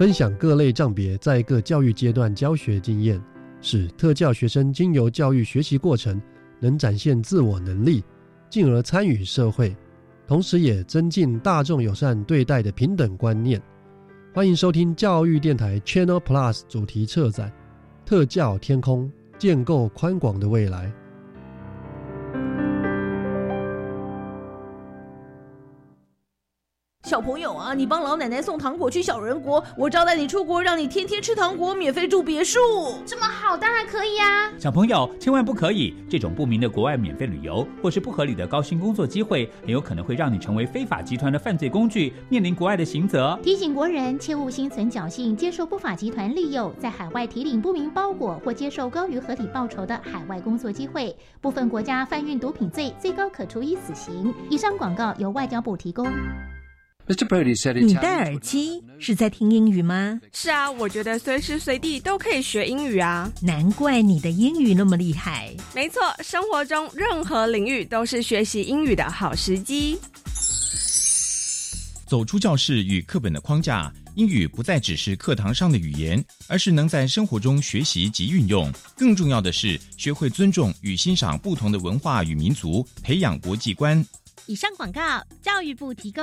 分享各类障别在各教育阶段教学经验，使特教学生经由教育学习过程，能展现自我能力，进而参与社会，同时也增进大众友善对待的平等观念。欢迎收听教育电台 Channel Plus 主题策展《特教天空，建构宽广的未来》。小朋友啊，你帮老奶奶送糖果去小人国，我招待你出国，让你天天吃糖果，免费住别墅。这么好，当然可以啊。小朋友千万不可以，这种不明的国外免费旅游，或是不合理的高薪工作机会，很有可能会让你成为非法集团的犯罪工具，面临国外的刑责。提醒国人切勿心存侥幸，接受不法集团利诱，在海外提领不明包裹或接受高于合理报酬的海外工作机会。部分国家贩运毒品罪，最高可处以死刑。以上广告由外交部提供。你戴耳机是在听英语吗？是啊，我觉得随时随地都可以学英语啊。难怪你的英语那么厉害。没错，生活中任何领域都是学习英语的好时机。走出教室与课本的框架，英语不再只是课堂上的语言，而是能在生活中学习及运用。更重要的是，学会尊重与欣赏不同的文化与民族，培养国际观。以上广告，教育部提供。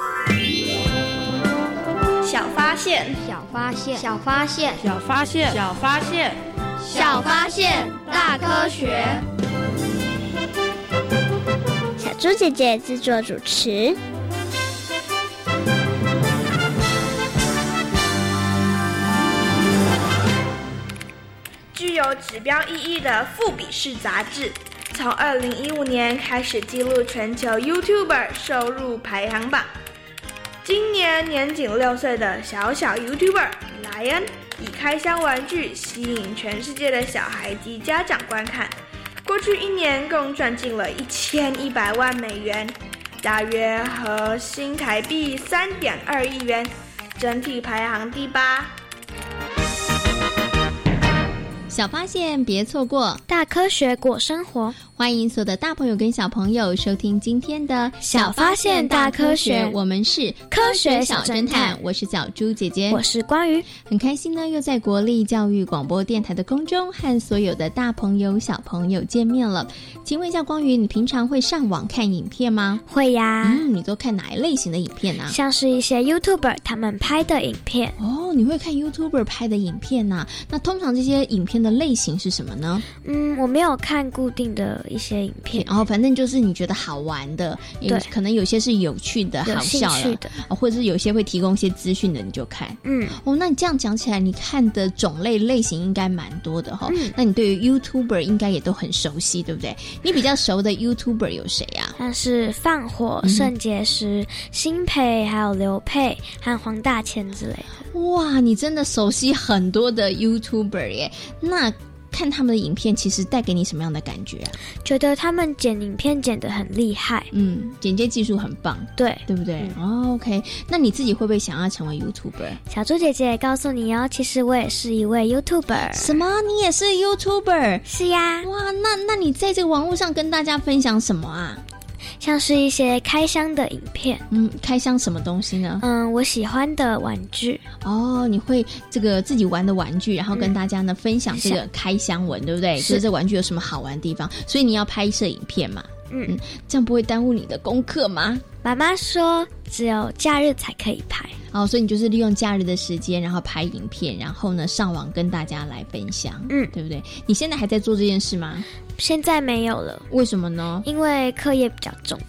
小发现，小发现，小发现，小发现，小发现，小发现，大科学。小猪姐姐制作主持。具有指标意义的《富比士》杂志，从二零一五年开始记录全球 YouTuber 收入排行榜。今年年仅六岁的小小 YouTuber 莱恩，以开箱玩具吸引全世界的小孩及家长观看。过去一年共赚进了一千一百万美元，大约合新台币三点二亿元，整体排行第八。小发现，别错过大科学过生活。欢迎所有的大朋友跟小朋友收听今天的《小发现大科学》，我们是科学小侦探。我是小猪姐姐，我是关于很开心呢，又在国立教育广播电台的空中和所有的大朋友、小朋友见面了。请问一下，光宇，你平常会上网看影片吗？会呀。嗯，你都看哪一类型的影片呢？像是一些 YouTuber 他们拍的影片。哦，你会看 YouTuber 拍的影片呐？那通常这些影片的类型是什么呢？嗯，我没有看固定的。一些影片，然后反正就是你觉得好玩的，对，可能有些是有趣的、好笑的，或者是有些会提供一些资讯的，你就看。嗯，哦，那你这样讲起来，你看的种类类型应该蛮多的哈。嗯，那你对于 YouTuber 应该也都很熟悉，对不对？你比较熟的 YouTuber 有谁啊？像是放火、肾结石、新培，还有刘佩和黄大千之类的。哇，你真的熟悉很多的 YouTuber 耶？那。看他们的影片，其实带给你什么样的感觉啊？觉得他们剪影片剪得很厉害，嗯，剪接技术很棒，对，对不对？哦，OK，那你自己会不会想要成为 YouTuber？小猪姐姐告诉你哦，其实我也是一位 YouTuber。什么？你也是 YouTuber？是呀。哇，那那你在这个网络上跟大家分享什么啊？像是一些开箱的影片，嗯，开箱什么东西呢？嗯，我喜欢的玩具。哦，你会这个自己玩的玩具，然后跟大家呢分享这个开箱文，对不对？就是这玩具有什么好玩的地方，所以你要拍摄影片嘛。嗯，这样不会耽误你的功课吗？妈妈说只有假日才可以拍。哦，所以你就是利用假日的时间，然后拍影片，然后呢上网跟大家来分享，嗯，对不对？你现在还在做这件事吗？现在没有了，为什么呢？因为课业比较重，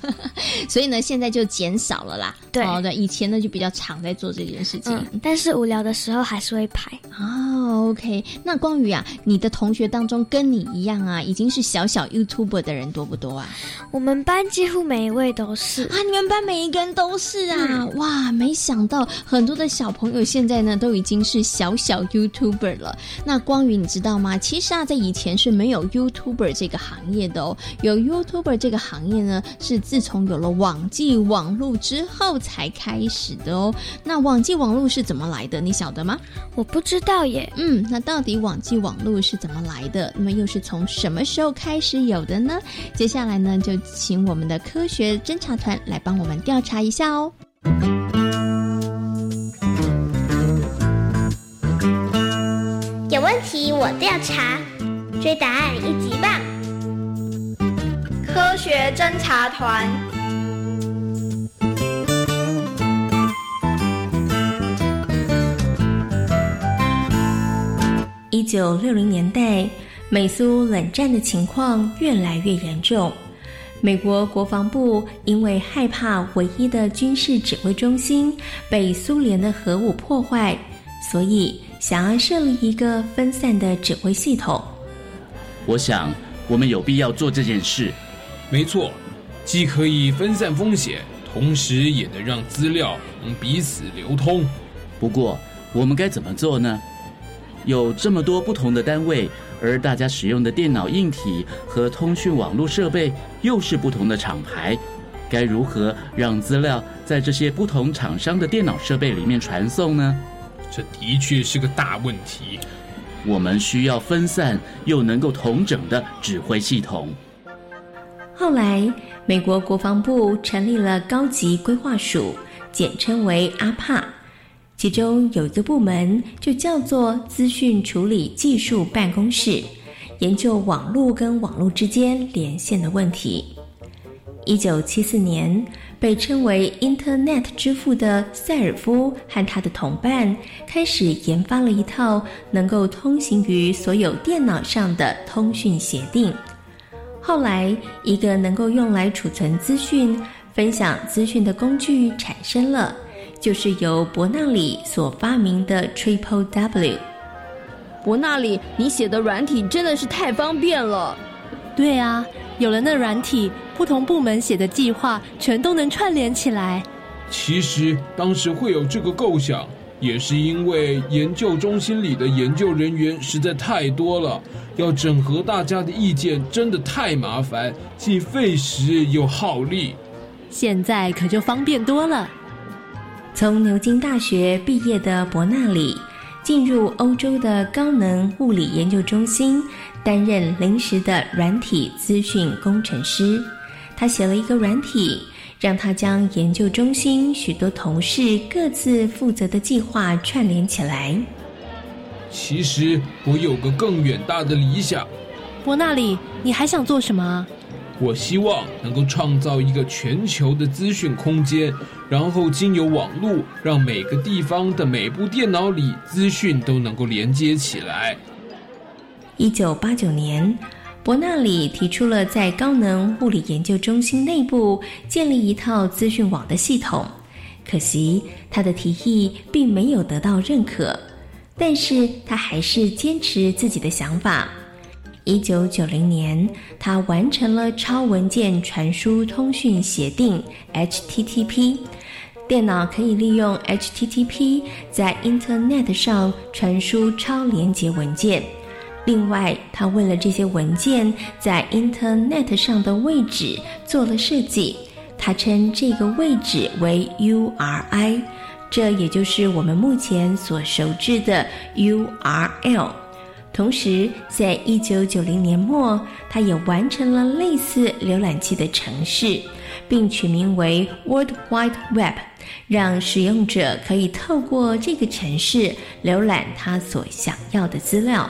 所以呢现在就减少了啦。对，哦对，以前呢就比较常在做这件事情，嗯，但是无聊的时候还是会拍。哦，OK，那光宇啊，你的同学当中跟你一样啊，已经是小小 YouTuber 的人多不多啊？我们班几乎每一位都是啊，你们班每一个人都是啊，哇，没想到很多的小朋友现在呢都已经是小小 YouTuber 了。那光宇你知道吗？其实啊，在以前是没有 YouTuber 这个行业的哦，有 YouTuber 这个行业呢，是自从有了网际网络之后才开始的哦。那网际网络是怎么来的？你晓得吗？我不知道耶。嗯，那到底网际网络是怎么来的？那么又是从什么时候开始有的呢？接下来呢，就请我们的科学侦查团来帮我们调查一下哦。有问题我调查，追答案一级棒！科学侦察团。一九六零年代，美苏冷战的情况越来越严重。美国国防部因为害怕唯一的军事指挥中心被苏联的核武破坏，所以想要设立一个分散的指挥系统。我想，我们有必要做这件事。没错，既可以分散风险，同时也能让资料能彼此流通。不过，我们该怎么做呢？有这么多不同的单位，而大家使用的电脑硬体和通讯网络设备又是不同的厂牌，该如何让资料在这些不同厂商的电脑设备里面传送呢？这的确是个大问题。我们需要分散又能够统整的指挥系统。后来，美国国防部成立了高级规划署，简称为阿帕。其中有一个部门就叫做资讯处理技术办公室，研究网络跟网络之间连线的问题。一九七四年，被称为 “Internet 之父”的塞尔夫和他的同伴开始研发了一套能够通行于所有电脑上的通讯协定。后来，一个能够用来储存资讯、分享资讯的工具产生了。就是由伯纳里所发明的 Triple W。伯纳里，你写的软体真的是太方便了。对啊，有了那软体，不同部门写的计划全都能串联起来。其实当时会有这个构想，也是因为研究中心里的研究人员实在太多了，要整合大家的意见真的太麻烦，既费时又耗力。现在可就方便多了。从牛津大学毕业的伯纳里，进入欧洲的高能物理研究中心，担任临时的软体资讯工程师。他写了一个软体，让他将研究中心许多同事各自负责的计划串联起来。其实我有个更远大的理想。伯纳里，你还想做什么？我希望能够创造一个全球的资讯空间，然后经由网络，让每个地方的每部电脑里资讯都能够连接起来。一九八九年，伯纳里提出了在高能物理研究中心内部建立一套资讯网的系统，可惜他的提议并没有得到认可，但是他还是坚持自己的想法。一九九零年，他完成了超文件传输通讯协定 （HTTP）。电脑可以利用 HTTP 在 Internet 上传输超连接文件。另外，他为了这些文件在 Internet 上的位置做了设计，他称这个位置为 URI，这也就是我们目前所熟知的 URL。同时，在一九九零年末，他也完成了类似浏览器的程式，并取名为 World Wide Web，让使用者可以透过这个程式浏览他所想要的资料。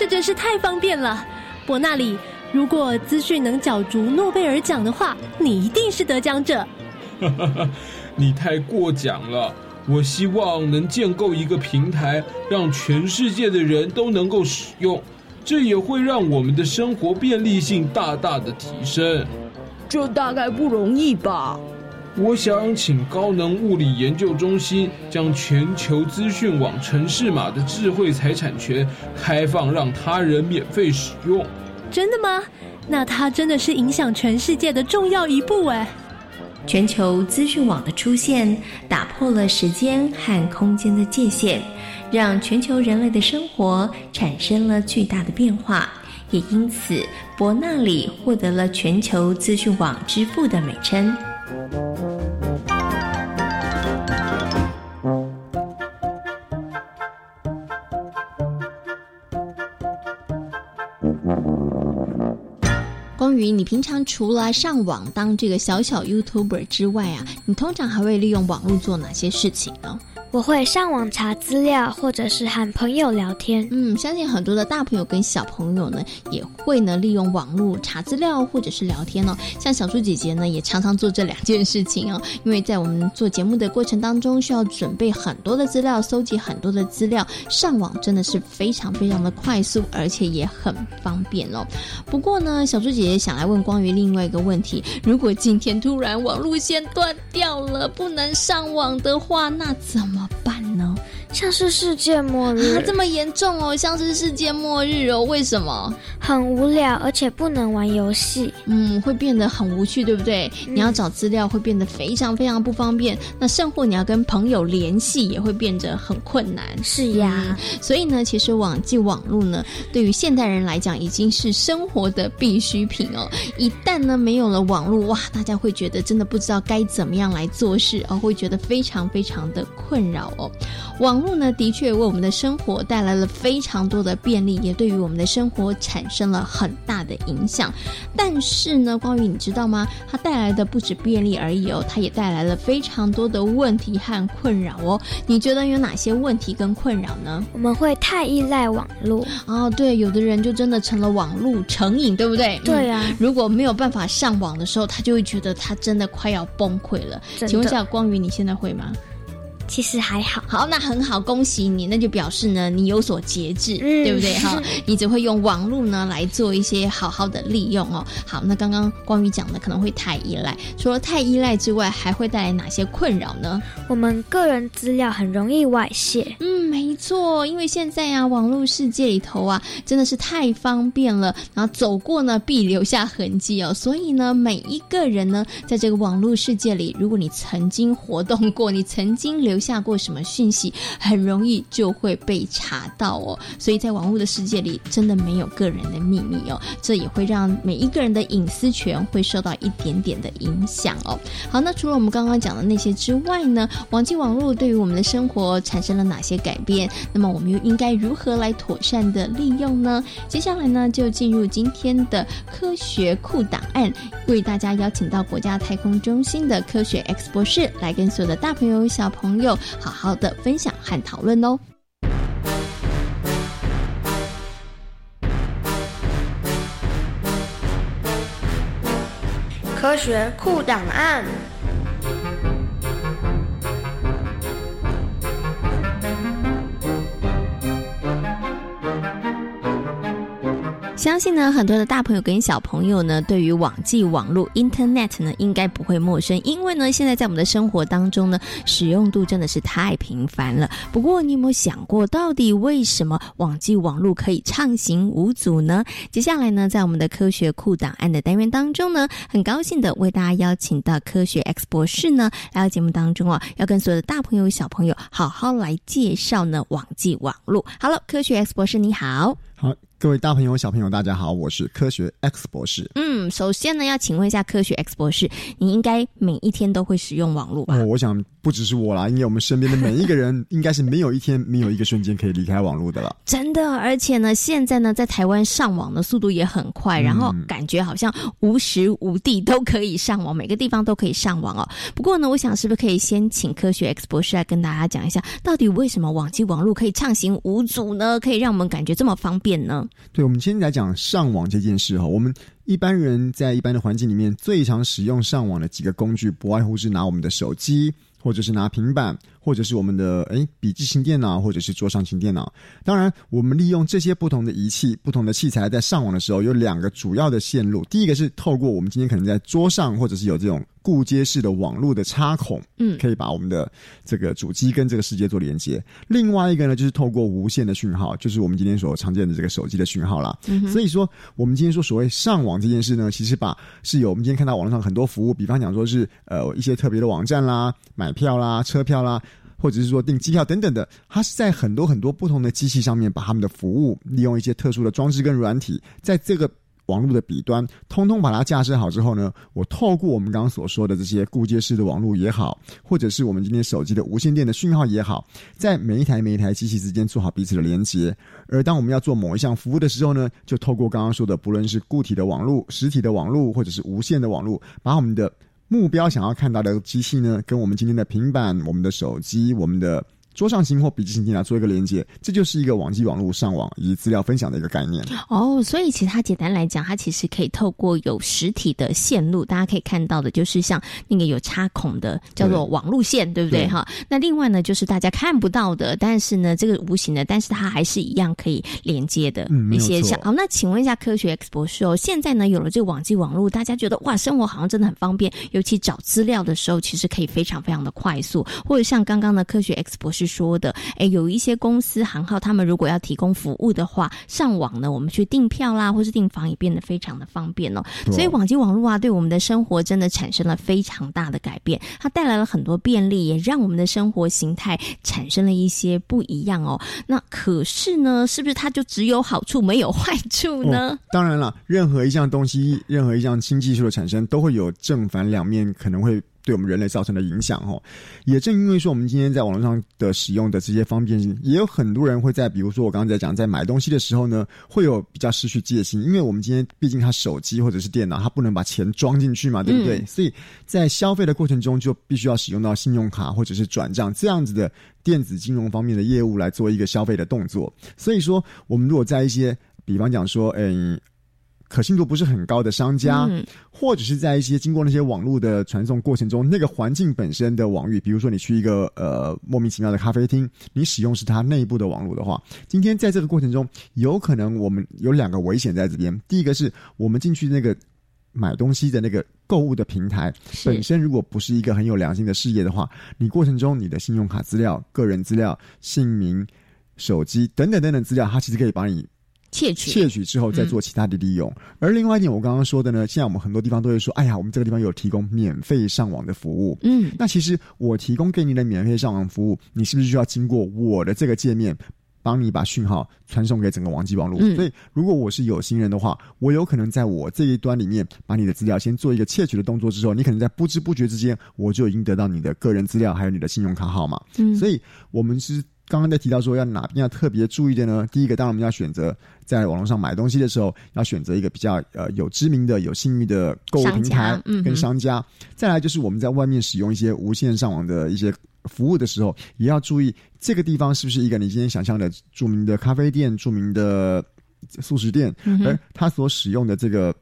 这真是太方便了，伯纳里，如果资讯能角逐诺贝尔奖的话，你一定是得奖者。你太过奖了。我希望能建构一个平台，让全世界的人都能够使用，这也会让我们的生活便利性大大的提升。这大概不容易吧？我想请高能物理研究中心将全球资讯网城市码的智慧财产权开放，让他人免费使用。真的吗？那它真的是影响全世界的重要一步哎。全球资讯网的出现，打破了时间和空间的界限，让全球人类的生活产生了巨大的变化。也因此，伯纳里获得了全球资讯网之父的美称。你平常除了上网当这个小小 YouTuber 之外啊，你通常还会利用网络做哪些事情呢？我会上网查资料，或者是和朋友聊天。嗯，相信很多的大朋友跟小朋友呢，也会呢利用网络查资料或者是聊天哦。像小猪姐姐呢，也常常做这两件事情哦。因为在我们做节目的过程当中，需要准备很多的资料，搜集很多的资料，上网真的是非常非常的快速，而且也很方便哦。不过呢，小猪姐姐想来问关于另外一个问题：如果今天突然网路线断掉了，不能上网的话，那怎么？怎么办呢？像是世界末日啊，这么严重哦！像是世界末日哦，为什么？很无聊，而且不能玩游戏，嗯，会变得很无趣，对不对？你要找资料会变得非常非常不方便，那甚或你要跟朋友联系也会变得很困难。是呀，所以呢，其实网际网络呢，对于现代人来讲已经是生活的必需品哦。一旦呢没有了网络，哇，大家会觉得真的不知道该怎么样来做事，而会觉得非常非常的困扰哦。网络呢，的确为我们的生活带来了非常多的便利，也对于我们的生活产生了很大的影响。但是呢，关于你知道吗？它带来的不止便利而已哦，它也带来了非常多的问题和困扰哦。你觉得有哪些问题跟困扰呢？我们会太依赖网络哦，对，有的人就真的成了网络成瘾，对不对？对啊，如果没有办法上网的时候，他就会觉得他真的快要崩溃了。请问一下，光宇，你现在会吗？其实还好，好，那很好，恭喜你，那就表示呢，你有所节制，对不对哈？你只会用网络呢来做一些好好的利用哦。好，那刚刚光宇讲的可能会太依赖，除了太依赖之外，还会带来哪些困扰呢？我们个人资料很容易外泄。嗯，没错，因为现在啊，网络世界里头啊，真的是太方便了，然后走过呢必留下痕迹哦。所以呢，每一个人呢，在这个网络世界里，如果你曾经活动过，你曾经留下过什么讯息，很容易就会被查到哦。所以在网络的世界里，真的没有个人的秘密哦。这也会让每一个人的隐私权会受到一点点的影响哦。好，那除了我们刚刚讲的那些之外呢，网际网络对于我们的生活产生了哪些改变？那么我们又应该如何来妥善的利用呢？接下来呢，就进入今天的科学库档案，为大家邀请到国家太空中心的科学 X 博士来跟所有的大朋友小朋友好好的分享和讨论哦。科学酷档案。相信呢，很多的大朋友跟小朋友呢，对于网际网络 Internet 呢，应该不会陌生，因为呢，现在在我们的生活当中呢，使用度真的是太频繁了。不过，你有没有想过，到底为什么网际网络可以畅行无阻呢？接下来呢，在我们的科学库档案的单元当中呢，很高兴的为大家邀请到科学 X 博士呢，来到节目当中啊，要跟所有的大朋友小朋友好好来介绍呢网际网络。好了，科学 X 博士你好，好。各位大朋友、小朋友，大家好，我是科学 X 博士。嗯，首先呢，要请问一下科学 X 博士，你应该每一天都会使用网络吧？哦，我想不只是我啦，因为我们身边的每一个人，应该是没有一天没有一个瞬间可以离开网络的了。真的，而且呢，现在呢，在台湾上网的速度也很快，然后感觉好像无时无地都可以上网，每个地方都可以上网哦。不过呢，我想是不是可以先请科学 X 博士来跟大家讲一下，到底为什么网际网络可以畅行无阻呢？可以让我们感觉这么方便呢？对，我们今天来讲上网这件事哈，我们一般人在一般的环境里面最常使用上网的几个工具，不外乎是拿我们的手机，或者是拿平板，或者是我们的诶笔记型电脑，或者是桌上型电脑。当然，我们利用这些不同的仪器、不同的器材在上网的时候，有两个主要的线路。第一个是透过我们今天可能在桌上，或者是有这种固接式的网络的插孔，嗯，可以把我们的这个主机跟这个世界做连接。另外一个呢，就是透过无线的讯号，就是我们今天所常见的这个手机的讯号啦。嗯所以说，我们今天说所谓上网这件事呢，其实把是有我们今天看到网络上很多服务，比方讲说是呃一些特别的网站啦、买票啦、车票啦。或者是说订机票等等的，它是在很多很多不同的机器上面，把他们的服务利用一些特殊的装置跟软体，在这个网络的彼端，通通把它架设好之后呢，我透过我们刚刚所说的这些固接式的网络也好，或者是我们今天手机的无线电的讯号也好，在每一台每一台机器之间做好彼此的连接。而当我们要做某一项服务的时候呢，就透过刚刚说的，不论是固体的网络、实体的网络，或者是无线的网络，把我们的目标想要看到的机器呢，跟我们今天的平板、我们的手机、我们的桌上型或笔记型电脑做一个连接，这就是一个网际网络上网以及资料分享的一个概念。哦，所以其实它简单来讲，它其实可以透过有实体的线路，大家可以看到的，就是像那个有插孔的，叫做网路线，对不对？哈，那另外呢，就是大家看不到的，但是呢，这个无形的，但是它还是一样可以连接的一些像。好，那请问一下科学 X 博士哦，现在呢有了这个网际网络，大家觉得哇，生活好像真的很方便，尤其找资料的时候，其实可以非常非常的快速，或者像刚刚的科学 X 博士说的，哎，有一些公司行号，他们如果要提供服务的话，上网呢，我们去订票啦，或是订房也变得非常的方便哦。所以网际网络啊，对我们的生活真的产生了非常大的改变，它带来了很多便利，也让我们的生活形态产生了一些不一样哦。那可是呢，是不是它就只有好处没有坏处呢？哦当然了，任何一项东西，任何一项新技术的产生，都会有正反两面，可能会对我们人类造成的影响哦。也正因为说我们今天在网络上的使用的这些方便性，也有很多人会在，比如说我刚刚在讲，在买东西的时候呢，会有比较失去戒心，因为我们今天毕竟他手机或者是电脑，它不能把钱装进去嘛，对不对？嗯所以在消费的过程中，就必须要使用到信用卡或者是转账这样子的电子金融方面的业务来做一个消费的动作。所以说，我们如果在一些，比方讲说，嗯。可信度不是很高的商家，嗯或者是在一些经过那些网络的传送过程中，那个环境本身的网域，比如说你去一个呃莫名其妙的咖啡厅，你使用是它内部的网络的话，今天在这个过程中，有可能我们有两个危险在这边。第一个是我们进去那个买东西的那个购物的平台本身，如果不是一个很有良心的事业的话，你过程中你的信用卡资料、个人资料、姓名、手机等等等等资料，它其实可以把你窃取窃取之后再做其他的利用。而另外一点，我刚刚说的呢，现在我们很多地方都会说，哎呀，我们这个地方有提供免费上网的服务。嗯，那其实我提供给你的免费上网服务，你是不是需要经过我的这个界面？帮你把讯号传送给整个网际网络，嗯所以如果我是有心人的话，我有可能在我这一端里面把你的资料先做一个窃取的动作之后，你可能在不知不觉之间，我就已经得到你的个人资料，还有你的信用卡号码。嗯所以我们是刚刚在提到说要哪边要特别注意的呢？第一个，当然我们要选择在网络上买东西的时候，要选择一个比较呃有知名的、有信誉的购物平台跟商家。再来就是我们在外面使用一些无线上网的一些服务的时候，也要注意这个地方是不是一个你今天想象的著名的咖啡店、著名的素食店，嗯而它所使用的这个。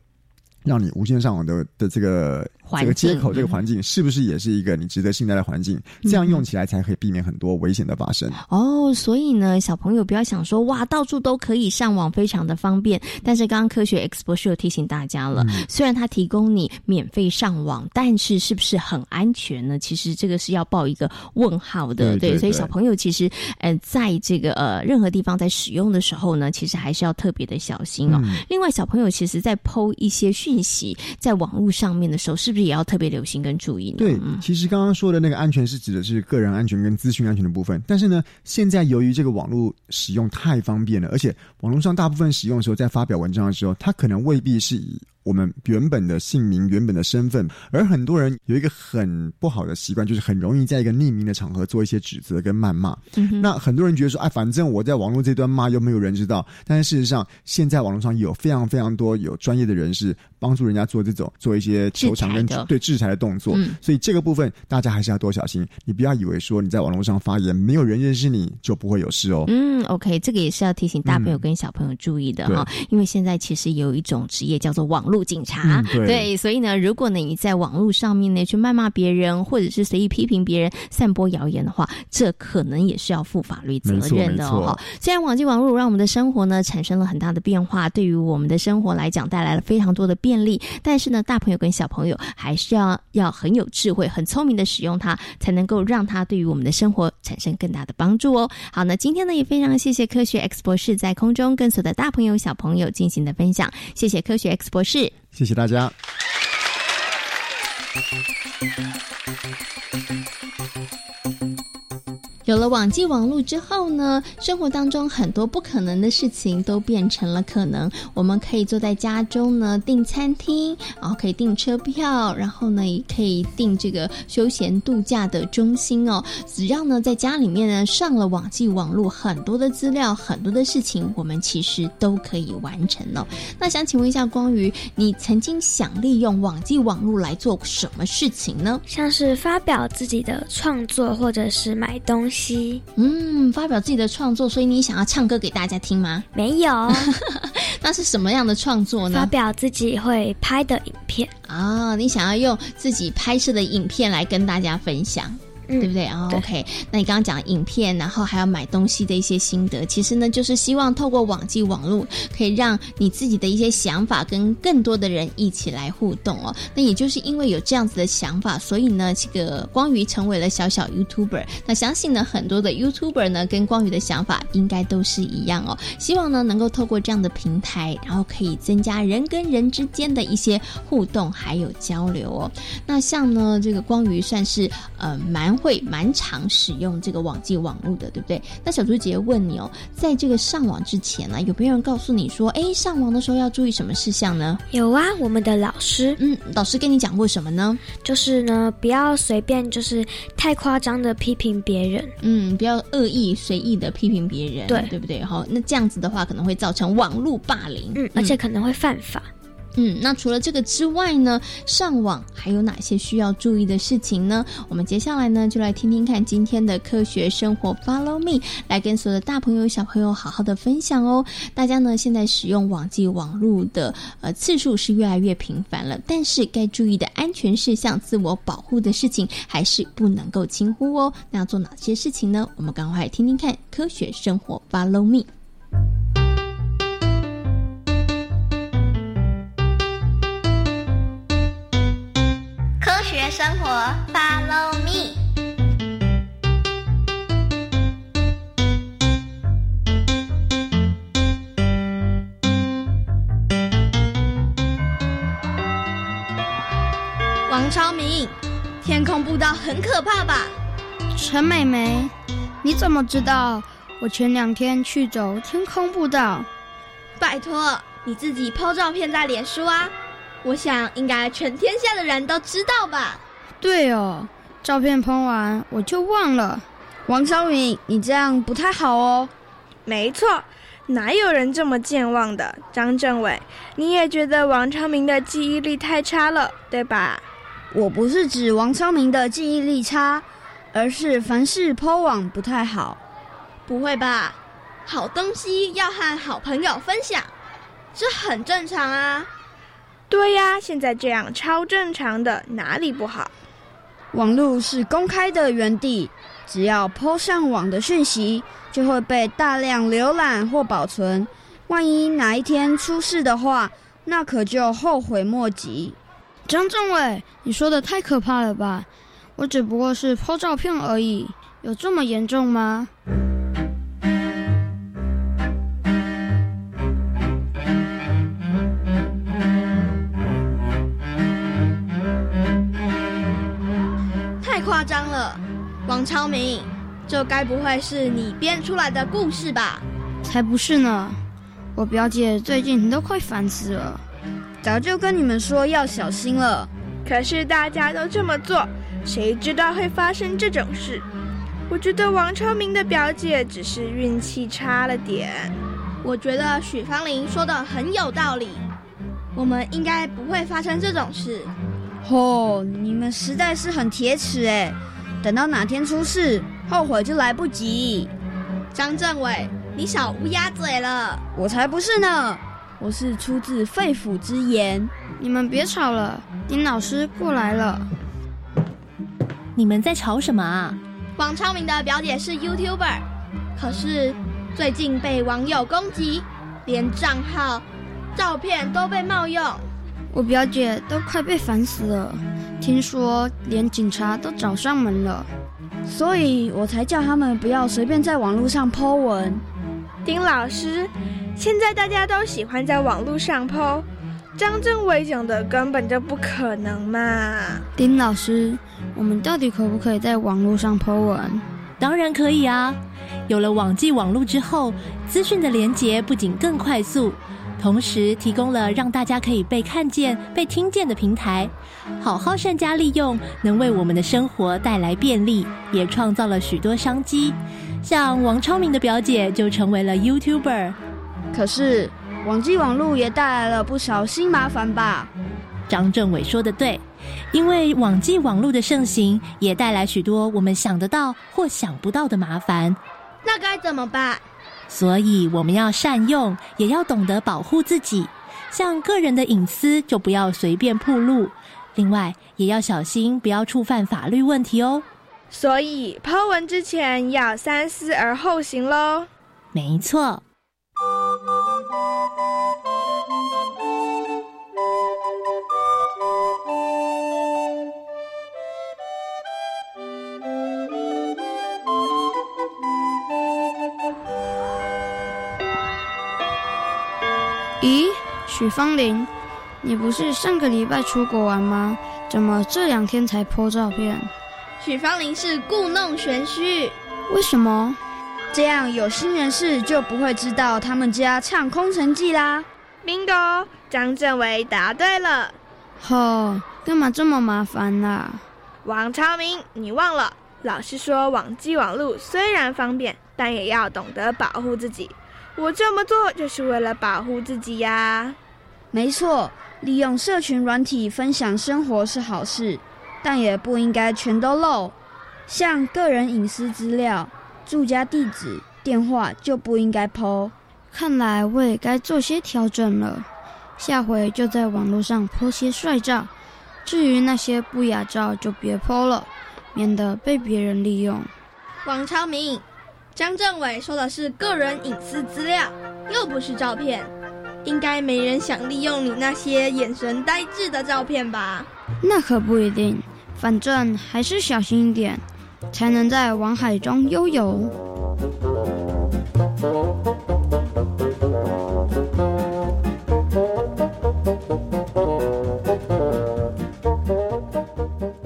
让你无线上网的的这个环这个接口这个环境，是不是也是一个你值得信赖的环境？这样用起来才可以避免很多危险的发生。哦，所以呢，小朋友不要想说哇，到处都可以上网，非常的方便。但是刚刚科学 X 博士有提醒大家了，虽然它提供你免费上网，但是是不是很安全呢？其实这个是要报一个问号的。对对对所以小朋友其实呃，在这个呃任何地方在使用的时候呢，其实还是要特别的小心哦。嗯另外，小朋友其实在剖一些讯息在网络上面的时候，是不是也要特别留心跟注意呢？对嗯，其实刚刚说的那个安全是指的是个人安全跟资讯安全的部分，但是呢，现在由于这个网络使用太方便了，而且网络上大部分使用的时候，在发表文章的时候，它可能未必是以我们原本的姓名、原本的身份。而很多人有一个很不好的习惯，就是很容易在一个匿名的场合做一些指责跟谩骂。嗯那很多人觉得说，哎，反正我在网络这段骂又没有人知道。但是事实上，现在网络上有非常非常多有专业的人士帮助人家做这种做一些球场跟对制裁的动作。嗯所以这个部分大家还是要多小心。你不要以为说你在网络上发言，没有人认识你就不会有事哦。嗯，OK，这个也是要提醒大朋友跟小朋友注意的嗯哈、因为现在其实有一种职业叫做网络警察，嗯对所以呢，如果呢你在网络上面呢去谩骂别人，或者是随意批评别人、散播谣言的话，这可能也是要负法律责任的。哈虽然网际网络让我们的生活呢产生了很大的变化，对于我们的生活来讲带来了非常多的便利，但是呢，大朋友跟小朋友还是要要很有智慧、很聪明的使用它，才能够让它对于我们的生活产生更大的帮助哦。好，那今天呢也非常谢谢科学 X 博士在空中跟所有的大朋友、小朋友进行的分享，谢谢科学 X 博士。谢谢大家。有了网际网络之后呢，生活当中很多不可能的事情都变成了可能。我们可以坐在家中呢订餐厅，然后可以订车票，然后呢也可以订这个休闲度假的中心哦。只要呢在家里面呢上了网际网络，很多的资料，很多的事情，我们其实都可以完成哦。那想请问一下光宇，你曾经想利用网际网络来做什么事情呢？像是发表自己的创作，或者是买东西。嗯，发表自己的创作，所以你想要唱歌给大家听吗？没有，那是什么样的创作呢？发表自己会拍的影片啊，你想要用自己拍摄的影片来跟大家分享。嗯对不对啊、对 o k 那你刚刚讲影片，然后还要买东西的一些心得，其实呢，就是希望透过网际网络，可以让你自己的一些想法跟更多的人一起来互动哦。那也就是因为有这样子的想法，所以呢，这个光宇成为了小小 YouTuber。那相信呢，很多的 YouTuber 呢，跟光宇的想法应该都是一样哦。希望呢，能够透过这样的平台，然后可以增加人跟人之间的一些互动还有交流哦。那像呢，这个光宇算是呃蛮会蛮常使用这个网际网络的，对不对？那小猪姐问你哦，在这个上网之前呢、有没有人告诉你说，哎，上网的时候要注意什么事项呢？有啊，我们的老师，嗯，老师跟你讲过什么呢？就是呢，不要随便就是太夸张的批评别人，嗯，不要恶意随意的批评别人，对对不对？好，那这样子的话，可能会造成网络霸凌，嗯，而且可能会犯法。嗯，嗯那除了这个之外呢，上网还有哪些需要注意的事情呢？我们接下来呢，就来听听看今天的科学生活 Follow Me，来跟所有的大朋友、小朋友好好的分享哦。大家呢现在使用网际网络的呃次数是越来越频繁了，但是该注意的安全事项、自我保护的事情还是不能够轻忽哦。那要做哪些事情呢？我们赶快听听看科学生活 Follow Me。生活，Follow me。王超明，天空步道很可怕吧？陈美美，你怎么知道我前两天去走天空步道？拜托，你自己 PO 照片在脸书啊！我想应该全天下的人都知道吧？对哦，照片 PO 完我就忘了。王超明，你这样不太好哦。没错，哪有人这么健忘的？张政委，你也觉得王超明的记忆力太差了，对吧？我不是指王超明的记忆力差，而是凡事 PO 网不太好。不会吧？好东西要和好朋友分享，这很正常啊。对呀，现在这样超正常的，哪里不好？网络是公开的园地，只要 PO 上网的讯息，就会被大量浏览或保存。万一哪一天出事的话，那可就后悔莫及。张政委，你说的太可怕了吧？我只不过是 PO 照片而已，有这么严重吗？王超明，这该不会是你编出来的故事吧？才不是呢！我表姐最近都快烦死了。早就跟你们说要小心了。可是大家都这么做，谁知道会发生这种事？我觉得王超明的表姐只是运气差了点。我觉得许芳玲说的很有道理，我们应该不会发生这种事。哦，你们实在是很铁齿哎！等到哪天出事，后悔就来不及。张政委，你少乌鸦嘴了！我才不是呢，我是出自肺腑之言。你们别吵了，丁老师过来了。你们在吵什么啊？王超明的表姐是 YouTuber，可是最近被网友攻击，连账号、照片都被冒用。我表姐都快被烦死了，听说连警察都找上门了，所以我才叫他们不要随便在网络上 Po 文。丁老师，现在大家都喜欢在网络上 Po，张政委讲的根本就不可能嘛。丁老师，我们到底可不可以在网络上 Po 文？当然可以啊！有了网际网络之后，资讯的连接不仅更快速。同时提供了让大家可以被看见、被听见的平台，好好善加利用，能为我们的生活带来便利，也创造了许多商机。像王超明的表姐就成为了 YouTuber。可是网际网络也带来了不少新麻烦吧？张政委说的对，因为网际网络的盛行，也带来许多我们想得到或想不到的麻烦。那该怎么办？所以我们要善用，也要懂得保护自己。像个人的隐私，就不要随便暴露。另外，也要小心，不要触犯法律问题哦。所以，抛文之前要三思而后行喽。没错。许芳玲，你不是上个礼拜出国玩吗？怎么这两天才 po 照片？许芳玲是故弄玄虚，为什么？这样有心人士就不会知道他们家唱空城计啦。bingo，张政委答对了。吼，干嘛这么麻烦啦？王超明，你忘了，老师说网际网络虽然方便，但也要懂得保护自己。我这么做就是为了保护自己呀。没错，利用社群软体分享生活是好事，但也不应该全都漏。像个人隐私资料、住家地址、电话就不应该 PO。看来我也该做些调整了，下回就在网络上 PO 些帅照。至于那些不雅照就别 PO 了，免得被别人利用。王超明。张政委说的是个人隐私资料，又不是照片，应该没人想利用你那些眼神呆滞的照片吧？那可不一定，反正还是小心一点，才能在网海中悠游。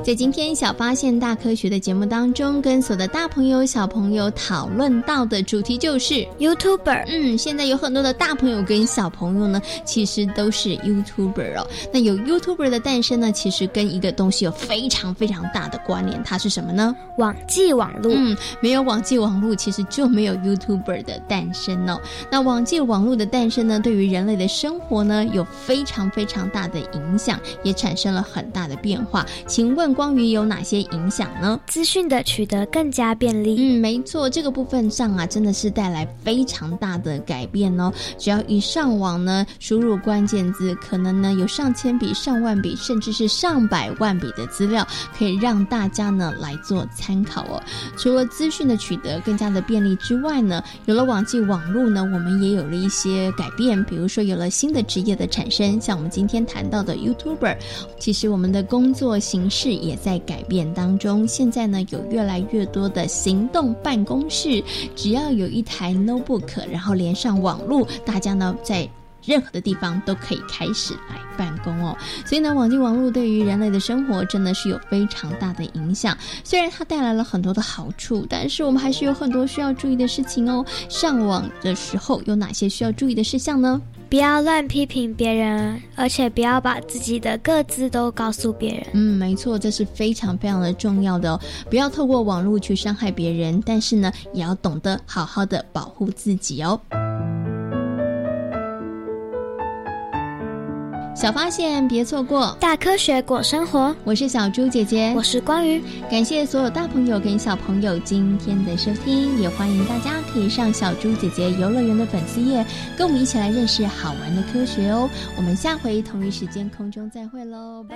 在今天小发现大科学的节目当中，跟所有的大朋友小朋友讨论到的主题就是 YouTuber。嗯，现在有很多的大朋友跟小朋友呢，其实都是 YouTuber 哦。那有 YouTuber 的诞生呢，其实跟一个东西有非常非常大的关联，它是什么呢？网际网络。嗯，没有网际网络，其实就没有 YouTuber 的诞生哦。那网际网络的诞生呢，对于人类的生活呢，有非常非常大的影响，也产生了很大的变化。请问？关于有哪些影响呢？资讯的取得更加便利。嗯，没错，这个部分上啊，真的是带来非常大的改变哦。只要一上网呢，输入关键字，可能呢有上千笔、上万笔，甚至是上百万笔的资料，可以让大家呢来做参考哦。除了资讯的取得更加的便利之外呢，有了网际网络呢，我们也有了一些改变，比如说有了新的职业的产生，像我们今天谈到的 YouTuber，其实我们的工作形式。也在改变当中。现在呢，有越来越多的行动办公室，只要有一台 notebook，然后连上网络，大家呢在任何的地方都可以开始来办公哦。所以呢，网际网络对于人类的生活真的是有非常大的影响。虽然它带来了很多的好处，但是我们还是有很多需要注意的事情哦。上网的时候有哪些需要注意的事项呢？不要乱批评别人，而且不要把自己的各自都告诉别人。嗯，没错，这是非常非常的重要的哦。不要透过网络去伤害别人，但是呢，也要懂得好好的保护自己哦。小发现，别错过大科学过生活。我是小猪姐姐，我是光宇。感谢所有大朋友跟小朋友今天的收听，也欢迎大家可以上小猪姐姐游乐园的粉丝页，跟我们一起来认识好玩的科学哦。我们下回同一时间空中再会喽，拜。